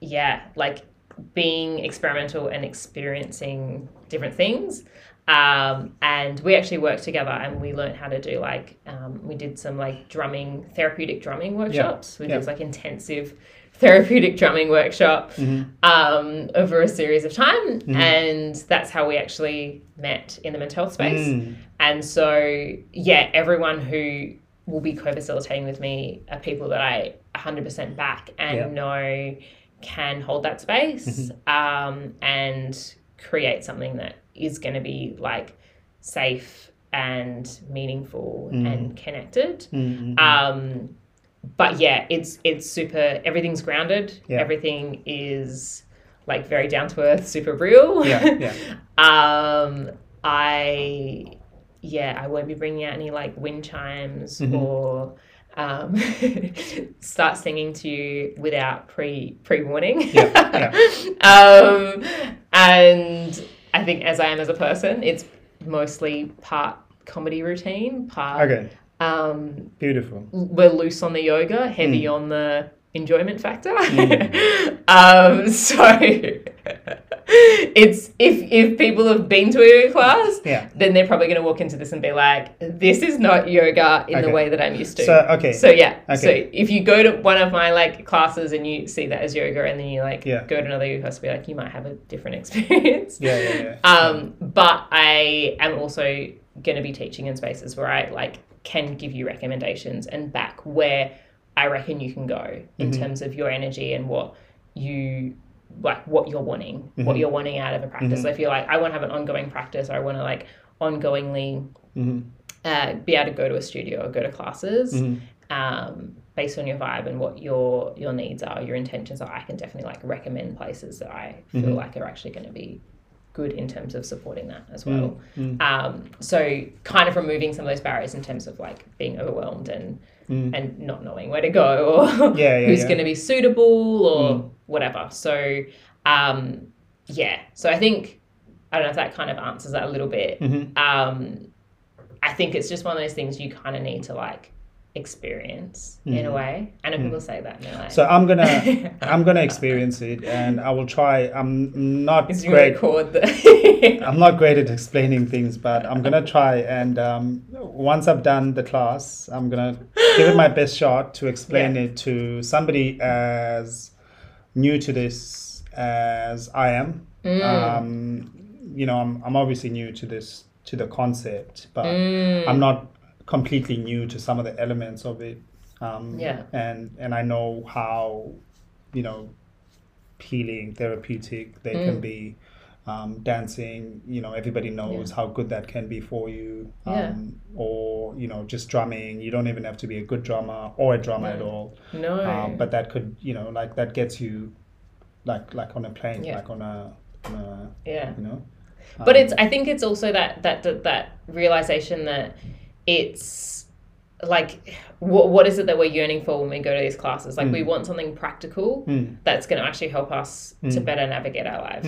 yeah, like being experimental and experiencing different things. Um, and we actually worked together and we learned how to do like, um, we did some like drumming, therapeutic drumming workshops. We yeah. did like intensive therapeutic drumming workshop Mhm. um, over a series of time. Mhm. And that's how we actually met in the mental health space. Mm. And so, yeah, everyone who will be co facilitating with me are people that I 100% back and Yeah. know can hold that space um, and create something that is going to be like safe and meaningful Mm. and connected. Mm, mm, Um, but yeah, it's it's super. Everything's grounded. Yeah. Everything is like very down to earth, super real. Yeah, yeah. um, I yeah, I won't be bringing out any like wind chimes Mhm. or um, start singing to you without pre pre warning. Yeah, um, and I think as I am as a person, it's mostly part comedy routine, part okay Um, Beautiful. we're loose on the yoga, heavy Mm. on the enjoyment factor. um, so it's if if people have been to a yoga class, Yeah. then they're probably going to walk into this and be like, "This is not yoga in the way that I'm used to." So, okay. So yeah. Okay. So if you go to one of my like classes and you see that as yoga, and then you like Yeah. go to another yoga class, be like, you might have a different experience. Yeah, yeah, yeah. Um, but I am also going to be teaching in spaces where I like can give you recommendations and back where I reckon you can go in Mm-hmm. terms of your energy and what you like what you're wanting, Mm-hmm. what you're wanting out of a practice. So if you're like, I want to have an ongoing practice, or I want to like ongoingly Mm-hmm. uh, be able to go to a studio or go to classes. Mm-hmm. Um, based on your vibe and what your your needs are, your intentions are, I can definitely like recommend places that I feel Mm-hmm. like are actually going to be good in terms of supporting that as Mm, well. Um, so kind of removing some of those barriers in terms of like being overwhelmed and and not knowing where to go or Mm. Yeah, yeah, who's yeah. Mm. going to be suitable or whatever. So um, yeah, so I think I don't know if that kind of answers that a little bit. Mm-hmm. Um, I think it's just one of those things you kind of need to like experience in a way. I know people say that like, Mm. So I'm gonna I'm gonna experience it, and I will try. I'm not you great. record the I'm not great at explaining things, but I'm gonna try. And um, once I've done the class, I'm gonna give it my best shot to explain Yeah. it to somebody as new to this as I am. Mm. Um, you know, I'm, I'm obviously new to this to the concept, but Mm. I'm not completely new to some of the elements of it. Um, Yeah. and and I know how, you know, healing, therapeutic they can Mm. be. Um, dancing, you know, everybody knows how good that can be for you. Um, Yeah. Or you know, just drumming. You don't even have to be a good drummer or a drummer at all. no, Um, but that could, you know, like that gets you, like like on a plane, Yeah. like on a, on a yeah. you know. But Um, it's I think it's also that that that, that realization that it's like what what is it that we're yearning for when we go to these classes? Like Hmm. we want something practical that's going to actually help us to Hmm. better navigate our life.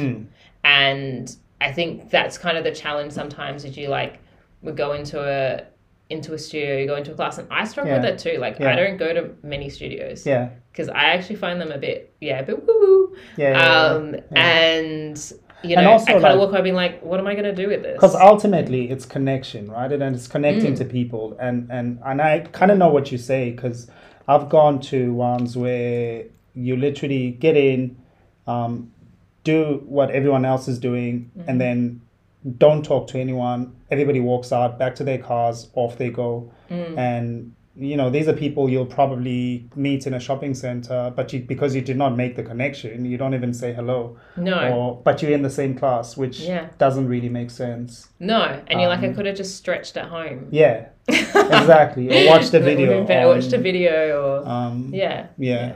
And I think that's kind of the challenge sometimes is you like we go into a into a studio, you go into a class, and I struggle with that too. Like Yeah. I don't go to many studios Yeah. because I actually find them a bit yeah a bit woo woo. Yeah. yeah, yeah. Um, and you know, And also, I kind like- of walk away being like, what am I going to do with this? because ultimately it's connection right and it's connecting Mm. to people and and and i kind of know what you say because i've gone to ones where you literally get in um, do what everyone else is doing Mm-hmm. and then don't talk to anyone everybody walks out back to their cars off they go Mm. and you know these are people you'll probably meet in a shopping center but you because you did not make the connection you don't even say hello no, or but you're in the same class which Yeah. doesn't really make sense no, and you're like, I um, could have just stretched at home. yeah, exactly. Or watch the video. better, watched a video, or Um, yeah, yeah.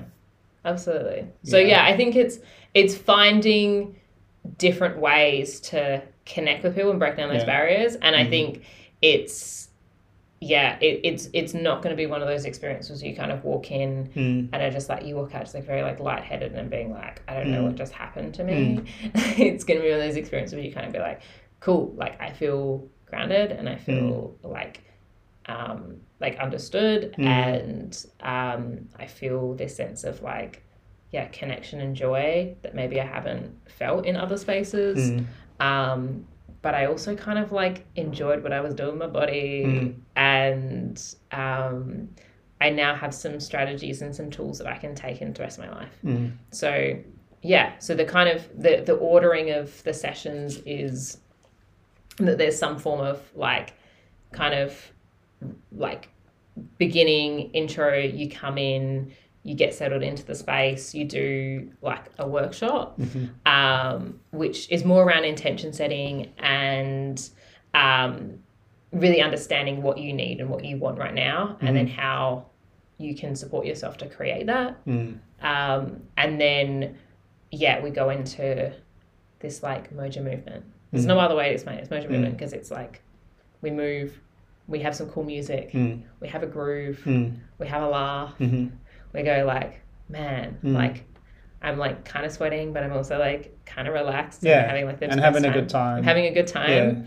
absolutely. So Yeah. yeah, I think it's it's finding different ways to connect with people and break down those Yeah. barriers, and I Mhm. think it's yeah, it, it's it's not going to be one of those experiences you kind of walk in Mm. and I just like you walk out just like very like lightheaded and being like, I don't know Mm. what just happened to me. it's gonna be one of those experiences where you kind of be like, cool, like I feel grounded and I feel like um like understood Mm. and um I feel this sense of like yeah, connection and joy that maybe I haven't felt in other spaces. Mm. Um but I also kind of like enjoyed what I was doing with my body Mm. and um I now have some strategies and some tools that I can take into the rest of my life. Mm. So yeah, so the kind of the the ordering of the sessions is that there's some form of like kind of like beginning intro, you come in, you get settled into the space, you do like a workshop, um, which is more around intention setting and um, really understanding what you need and what you want right now, and then how you can support yourself to create that. Mm. Um, and then, yeah, we go into this like Moja movement. There's no other way to explain it. It's Moja movement because it's like we move, we have some cool music, Mm. we have a groove, Mm. we have a laugh, Mhm. We go like, man, Mm. like I'm like kind of sweating, but I'm also like kind of relaxed. Yeah, and having like the and having a good time. I'm having a good time.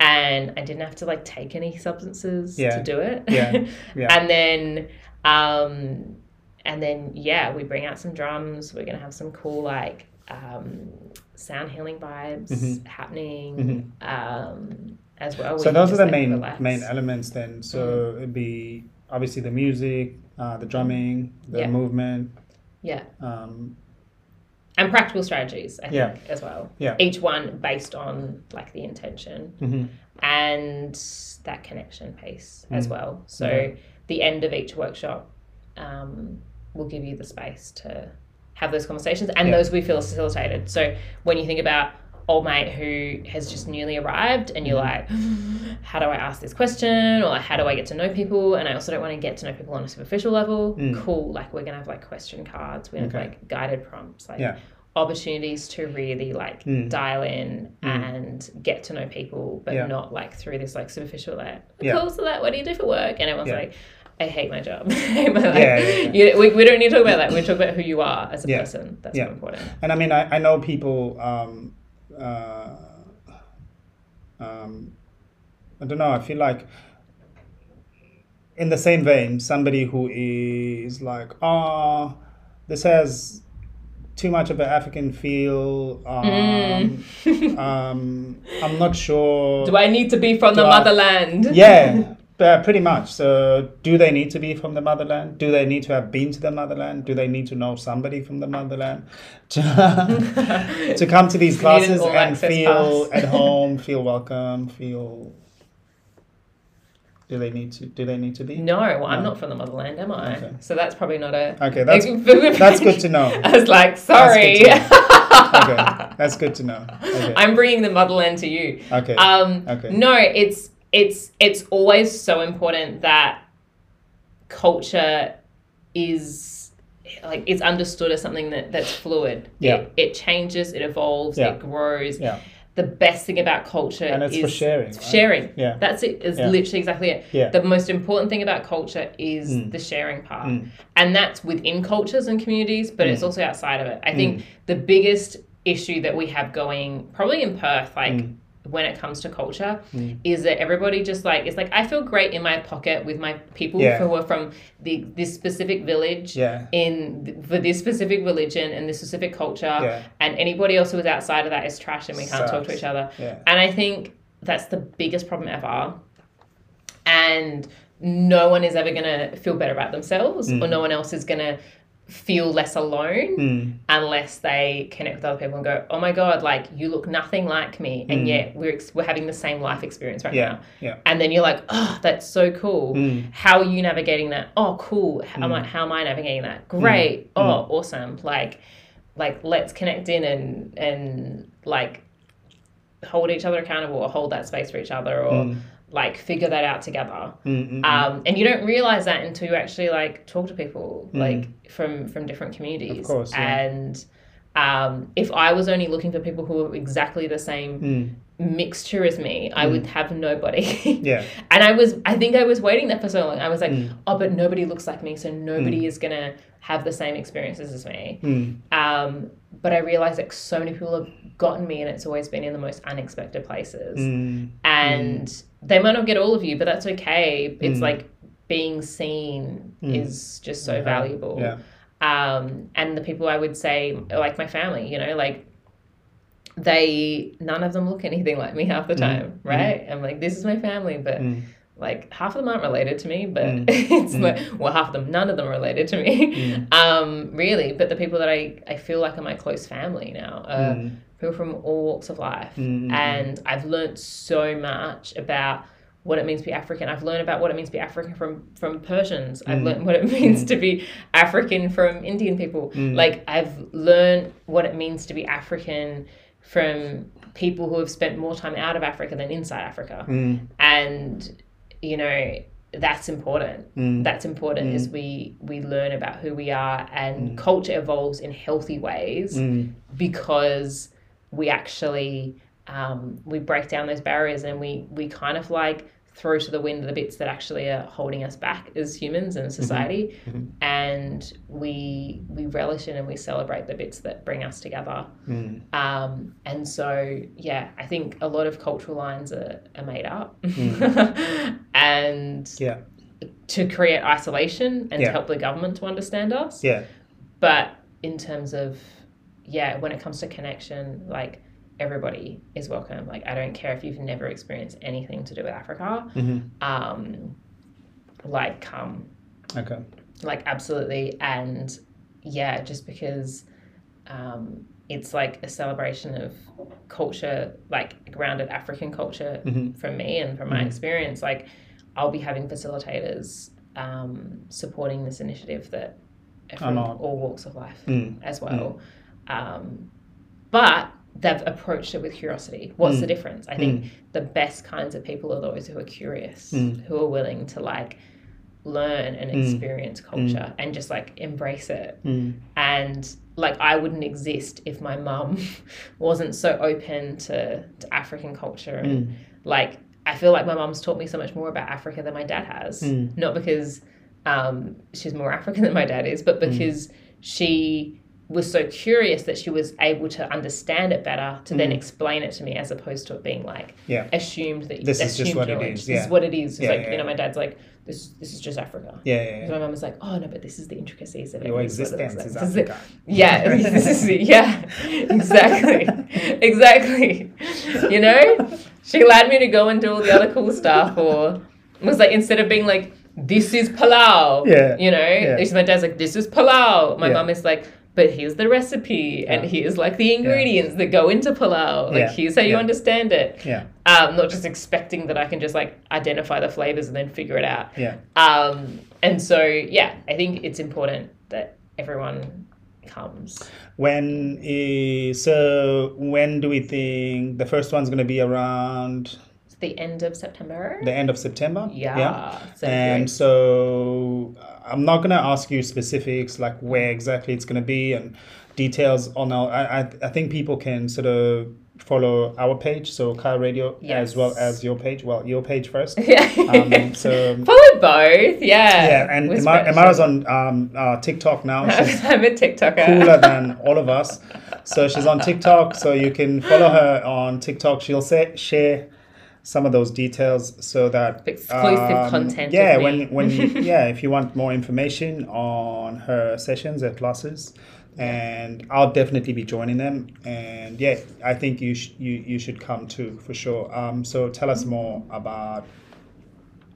and I didn't have to like take any substances Yeah. to do it. Yeah. Yeah. and then um and then yeah, we bring out some drums. We're gonna have some cool like um sound healing vibes Mhm. happening um as well. so you those are the main relax. main elements then so it'd be obviously the music uh, the drumming the Yeah. movement Yeah. um, And practical strategies, I think, Yeah. as well. Yeah. Each one based on like the intention. mhm. and that connection piece as Mm. well. So Okay. the end of each workshop um, will give you the space to have those conversations, and Yeah. those we feel facilitated. So when you think about old mate who has just newly arrived, and you're like, how do I ask this question, or how do I get to know people? And I also don't want to get to know people on a superficial level. Mm. Cool, like we're gonna have like question cards, we have Okay. Have like guided prompts, like Yeah. opportunities to really like Mm. dial in Mm. and get to know people, but Yeah. not like through this like superficial like, Yeah. cool, so that what do you do for work? And everyone's Yeah. like, I hate my job. I hate my. Yeah, yeah, yeah. You- we, we don't need to talk about that. We talk about who you are as a person. That's important. and i mean i, I know people um, uh, um, i don't know i feel like in the same vein somebody who is like oh this has too much of an african feel um, um, i'm not sure Mm. Do I need to be from the I- motherland? yeah but pretty much so do they need to be from the motherland do they need to have been to the motherland do they need to know somebody from the motherland to, to come to these classes and feel at home feel welcome feel do they need to do they need to be No, well, I'm not from the motherland, am I? Okay. So that's probably not a. Okay, that's- that's good to know. I was like, sorry. good okay that's good to know okay I'm bringing the motherland to you. okay Um, Okay. No, it's it's it's always so important that culture is like it's understood as something that that's fluid. Yeah. It, it changes, it evolves, Yeah. it grows. yeah The best thing about culture And it's is for sharing, right? Sharing. Yeah. That's it. Is Yeah. literally exactly it. Yeah. The most important thing about culture is Mm. the sharing part. Mm. And that's within cultures and communities, but it's Mm. also outside of it. I think the biggest issue that we have going, probably in Perth, like Mm. When it comes to culture, Mm. is that everybody just like it's like I feel great in my pocket with my people Yeah. who are from the this specific village Yeah. in for this specific religion and this specific culture, Yeah. and anybody else who is outside of that is trash and we can't talk to each other. Yeah. And I think that's the biggest problem ever. And no one is ever going to feel better about themselves or no one else is going to feel less alone Mm. unless they connect with other people and go, "Oh my god, like you look nothing like me." And yet we're ex- we're having the same life experience right Mm. Yeah, now. yeah. And then you're like, "Oh, that's so cool. Mm. How are you navigating that?" "Oh, cool. How am I how am I navigating that?" "Great. Mm. Oh, awesome." Like like let's connect in and and like hold each other accountable or hold that space for each other or Mm. Like figure that out together Mm, mm, um, and you don't realize that until you actually like talk to people like from from different communities Mm. Of course, yeah. and um, if i was only looking for people who were exactly the same mm. mixture as me i would have nobody Yeah. and i was i think i was waiting there for so long i was like Mm. oh but nobody looks like me so nobody is gonna have the same experiences as me Mm. um, but i realized that so many people have gotten me and it's always been in the most unexpected places Mm. and they might not get all of you, but that's okay. It's Mm. like being seen Mm. is just so Yeah. valuable. Yeah. Um, and the people I would say, like my family, you know, like they, none of them look anything like me half the time, right? I'm like, this is my family, but Mm. Like half of them aren't related to me, but Mm. it's Mm. like, well, half of them, none of them are related to me, um, really. But the people that I, I feel like are my close family now are Mm. people from all walks of life. Mm, mm, And I've learned so much about what it means to be African. I've learned about what it means to be African from from Persians. I've Mm. learned what it means to be African from Indian people. Mm. Like I've learned what it means to be African from people who have spent more time out of Africa than inside Africa. Mm. And you know, that's important. Mm. That's important as we we learn about who we are and culture evolves in healthy ways Mm. because we actually um, we break down those barriers and we we kind of like throw to the wind the bits that actually are holding us back as humans and mm-hmm. society, mm-hmm. and we we relish in and we celebrate the bits that bring us together. Mm. Um, and so, yeah, I think a lot of cultural lines are, are made up, mm. and Yeah. to create isolation and Yeah. to help the government to understand us. Yeah. But in terms of, yeah, when it comes to connection, like everybody is welcome. Like I don't care if you've never experienced anything to do with Africa. Um, like come, Okay. like absolutely, and yeah, just because um, it's like a celebration of culture, like grounded African culture from me and from my experience. Like I'll be having facilitators um, supporting this initiative that from all walks of life Mm. as well. Um, but they've approached it with curiosity. What's the mm. difference? I think mm. the best kinds of people are those who are curious, mm. who are willing to like learn and experience culture and just like embrace it. And like I wouldn't exist if my mum wasn't so open to, to African culture and like I feel like my mum's taught me so much more about Africa than my dad has. Not because um, she's more African than my dad is, but because she was so curious that she was able to understand it better to then mm. explain it to me as opposed to it being like Yeah. assumed that This is just what it knowledge. is, This is what it is. It's Yeah, like yeah, you know, yeah. my dad's like, this this is just Africa. Yeah. yeah, So yeah. my mum was like, oh no, but this is the intricacies of it. Your This is what it existence is it. Africa. Yeah, this is it. yeah, exactly, exactly. You know, she allowed me to go and do all the other cool stuff, or was like instead of being like, this is pilau. Yeah, You know, yeah. my dad's like, this is pilau. My Yeah. mum is like. But here's the recipe, and here's like the ingredients that go into pilau. Like Yeah, here's how you yeah. understand it. Yeah. Um, not just expecting that I can just like identify the flavors and then figure it out. Yeah. Um, and so, yeah, I think it's important that everyone comes. When is so? When do we think the first one's going to be around the end of September. the end of September? yeah. So and great. so uh, I'm not gonna ask you specifics like where exactly it's gonna be and details on our. I I, I think people can sort of follow our page, so Car Radio, as well as your page. Well, your page first. yeah. Um, so Follow both. Yeah. yeah, and Emma. Emma's on um, uh, TikTok now. She's I'm a TikToker. cooler than all of us. So she's on TikTok, so you can follow her on TikTok. She'll say share some of those details so that Exclusive content of Yeah, when when yeah, if you want more information on her sessions and classes, and I'll definitely be joining them. And yeah, I think you sh- you you should come too for sure. Um, so tell us more about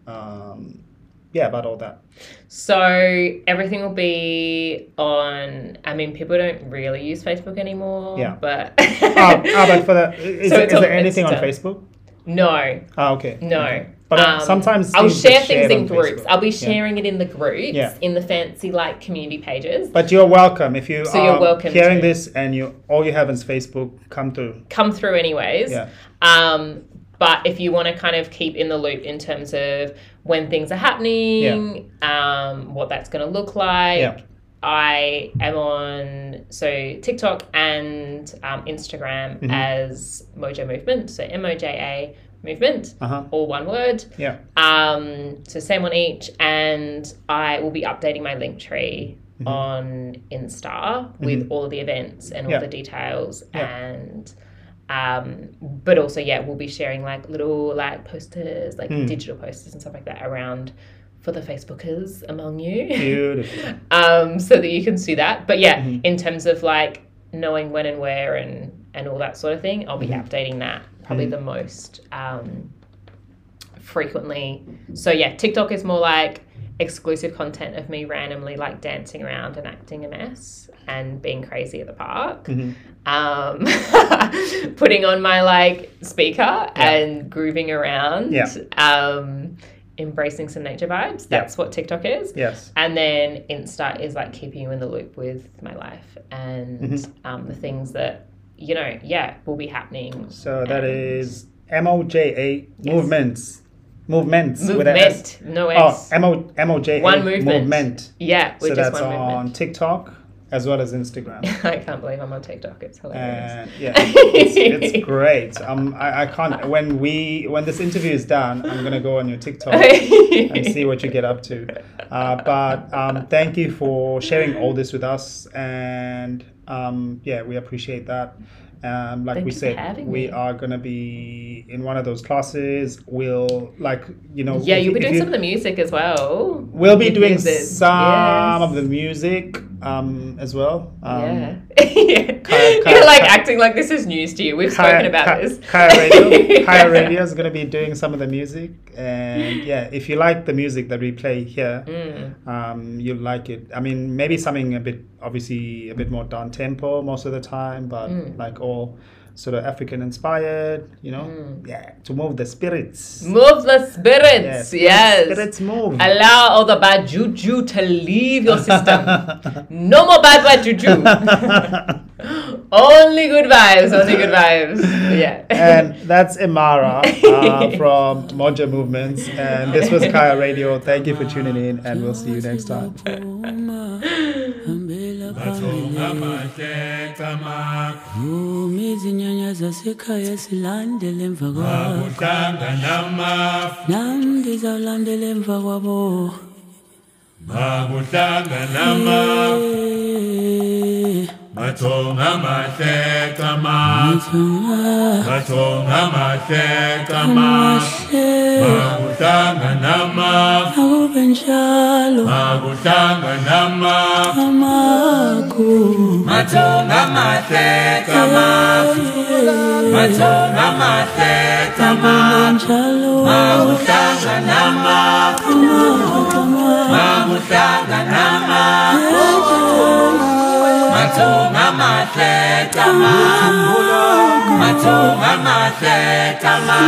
um, yeah, about all that. So everything will be on. I mean, people don't really use Facebook anymore. Yeah. But. Ah, ah, but for the is, So there- it's is there anything on. Facebook? No. Ah, okay. No. Okay. But uh, Um, sometimes I'll share things in groups. Facebook. I'll be Yeah. sharing it in the groups Yeah. in the fancy like community pages. But you're welcome if you So you're are welcome hearing to. this and you all you have is Facebook. Come through. Come through anyways. Yeah. Um, but if you want to kind of keep in the loop in terms of when things are happening, um, what that's going to look like. I am on so TikTok and um, Instagram Mm-hmm. as Moja Movement, so M O J A Movement, Uh huh. all one word. Yeah. Um, so same on each, and I will be updating my Linktree on Insta with all of the events and all Yeah. the details Yeah. and um but also yeah we'll be sharing like little like posters like digital posters and stuff like that around for the facebookers among you Beautiful. um so that you can see that but yeah Mm-hmm. in terms of like knowing when and where and and all that sort of thing i'll be Mm-hmm. updating that probably the most um frequently so yeah tiktok is more like exclusive content of me randomly like dancing around and acting a mess and being crazy at the park Mhm. um putting on my like speaker and grooving around Yeah. um embracing some nature vibes that's what tiktok is Yes. and then Insta is like keeping you in the loop with my life and Mm-hmm. um, the things that, you know, yeah, will be happening. So that is M O J A movements. Movements with a S. movement, no Oh, S. M O M O J A One movement. movement. yeah, with So just that's on movement. TikTok as well as Instagram. I can't believe I'm on TikTok. It's hilarious. And yeah, it's, it's great. Um, I, I can't. When we when this interview is done, I'm gonna go on your TikTok and see what you get up to. Uh, but um, thank you for sharing all this with us, and um, yeah, we appreciate that. Um, like Thank we said, we me. are gonna be in one of those classes. We'll like you know. yeah, if you'll be doing you- some of the music as well. We'll be doing some Yes. of the music um, as well. Um, yeah. Kaya- You're like Kaya- acting like this is news to you. We've Kaya- spoken about this. Kaya Radio. Kaya Radio is going to be doing some of the music, and yeah, if you like the music that we play here, Mm. um, you'll like it. I mean, maybe something a bit, obviously, a bit more down tempo most of the time, but Mm. like all sort of African inspired. You know, Mm. yeah, to move the spirits. Move the spirits. Yes, Yes. spirits move. Allow all the bad juju to leave your system. no more bad bad juju. only good vibes. Only good vibes. Yeah. and that's Imara uh, from Moja Movements. And this was Kaya Radio. Thank you for tuning in, and we'll see you next time. Vumi izinyanya zasekhaya silandele emva kwabo. Nam ndizawulandela emva kwabo. Mathonga mahleka ma Mathonga Mathonga mahleka ma mahle Makuhlangana ma akube njalo Makuhlangana ma amaku Mathonga mahleka ma Mathonga mahleka ma akube njalo Makuhlangana ma Makuhlangana ma Mathonga mahleka ma. Mathonga mahleka ma.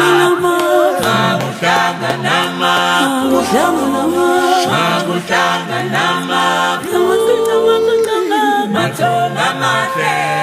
Makuhlangana ma. Makuhlangana ma. Mathonga mahle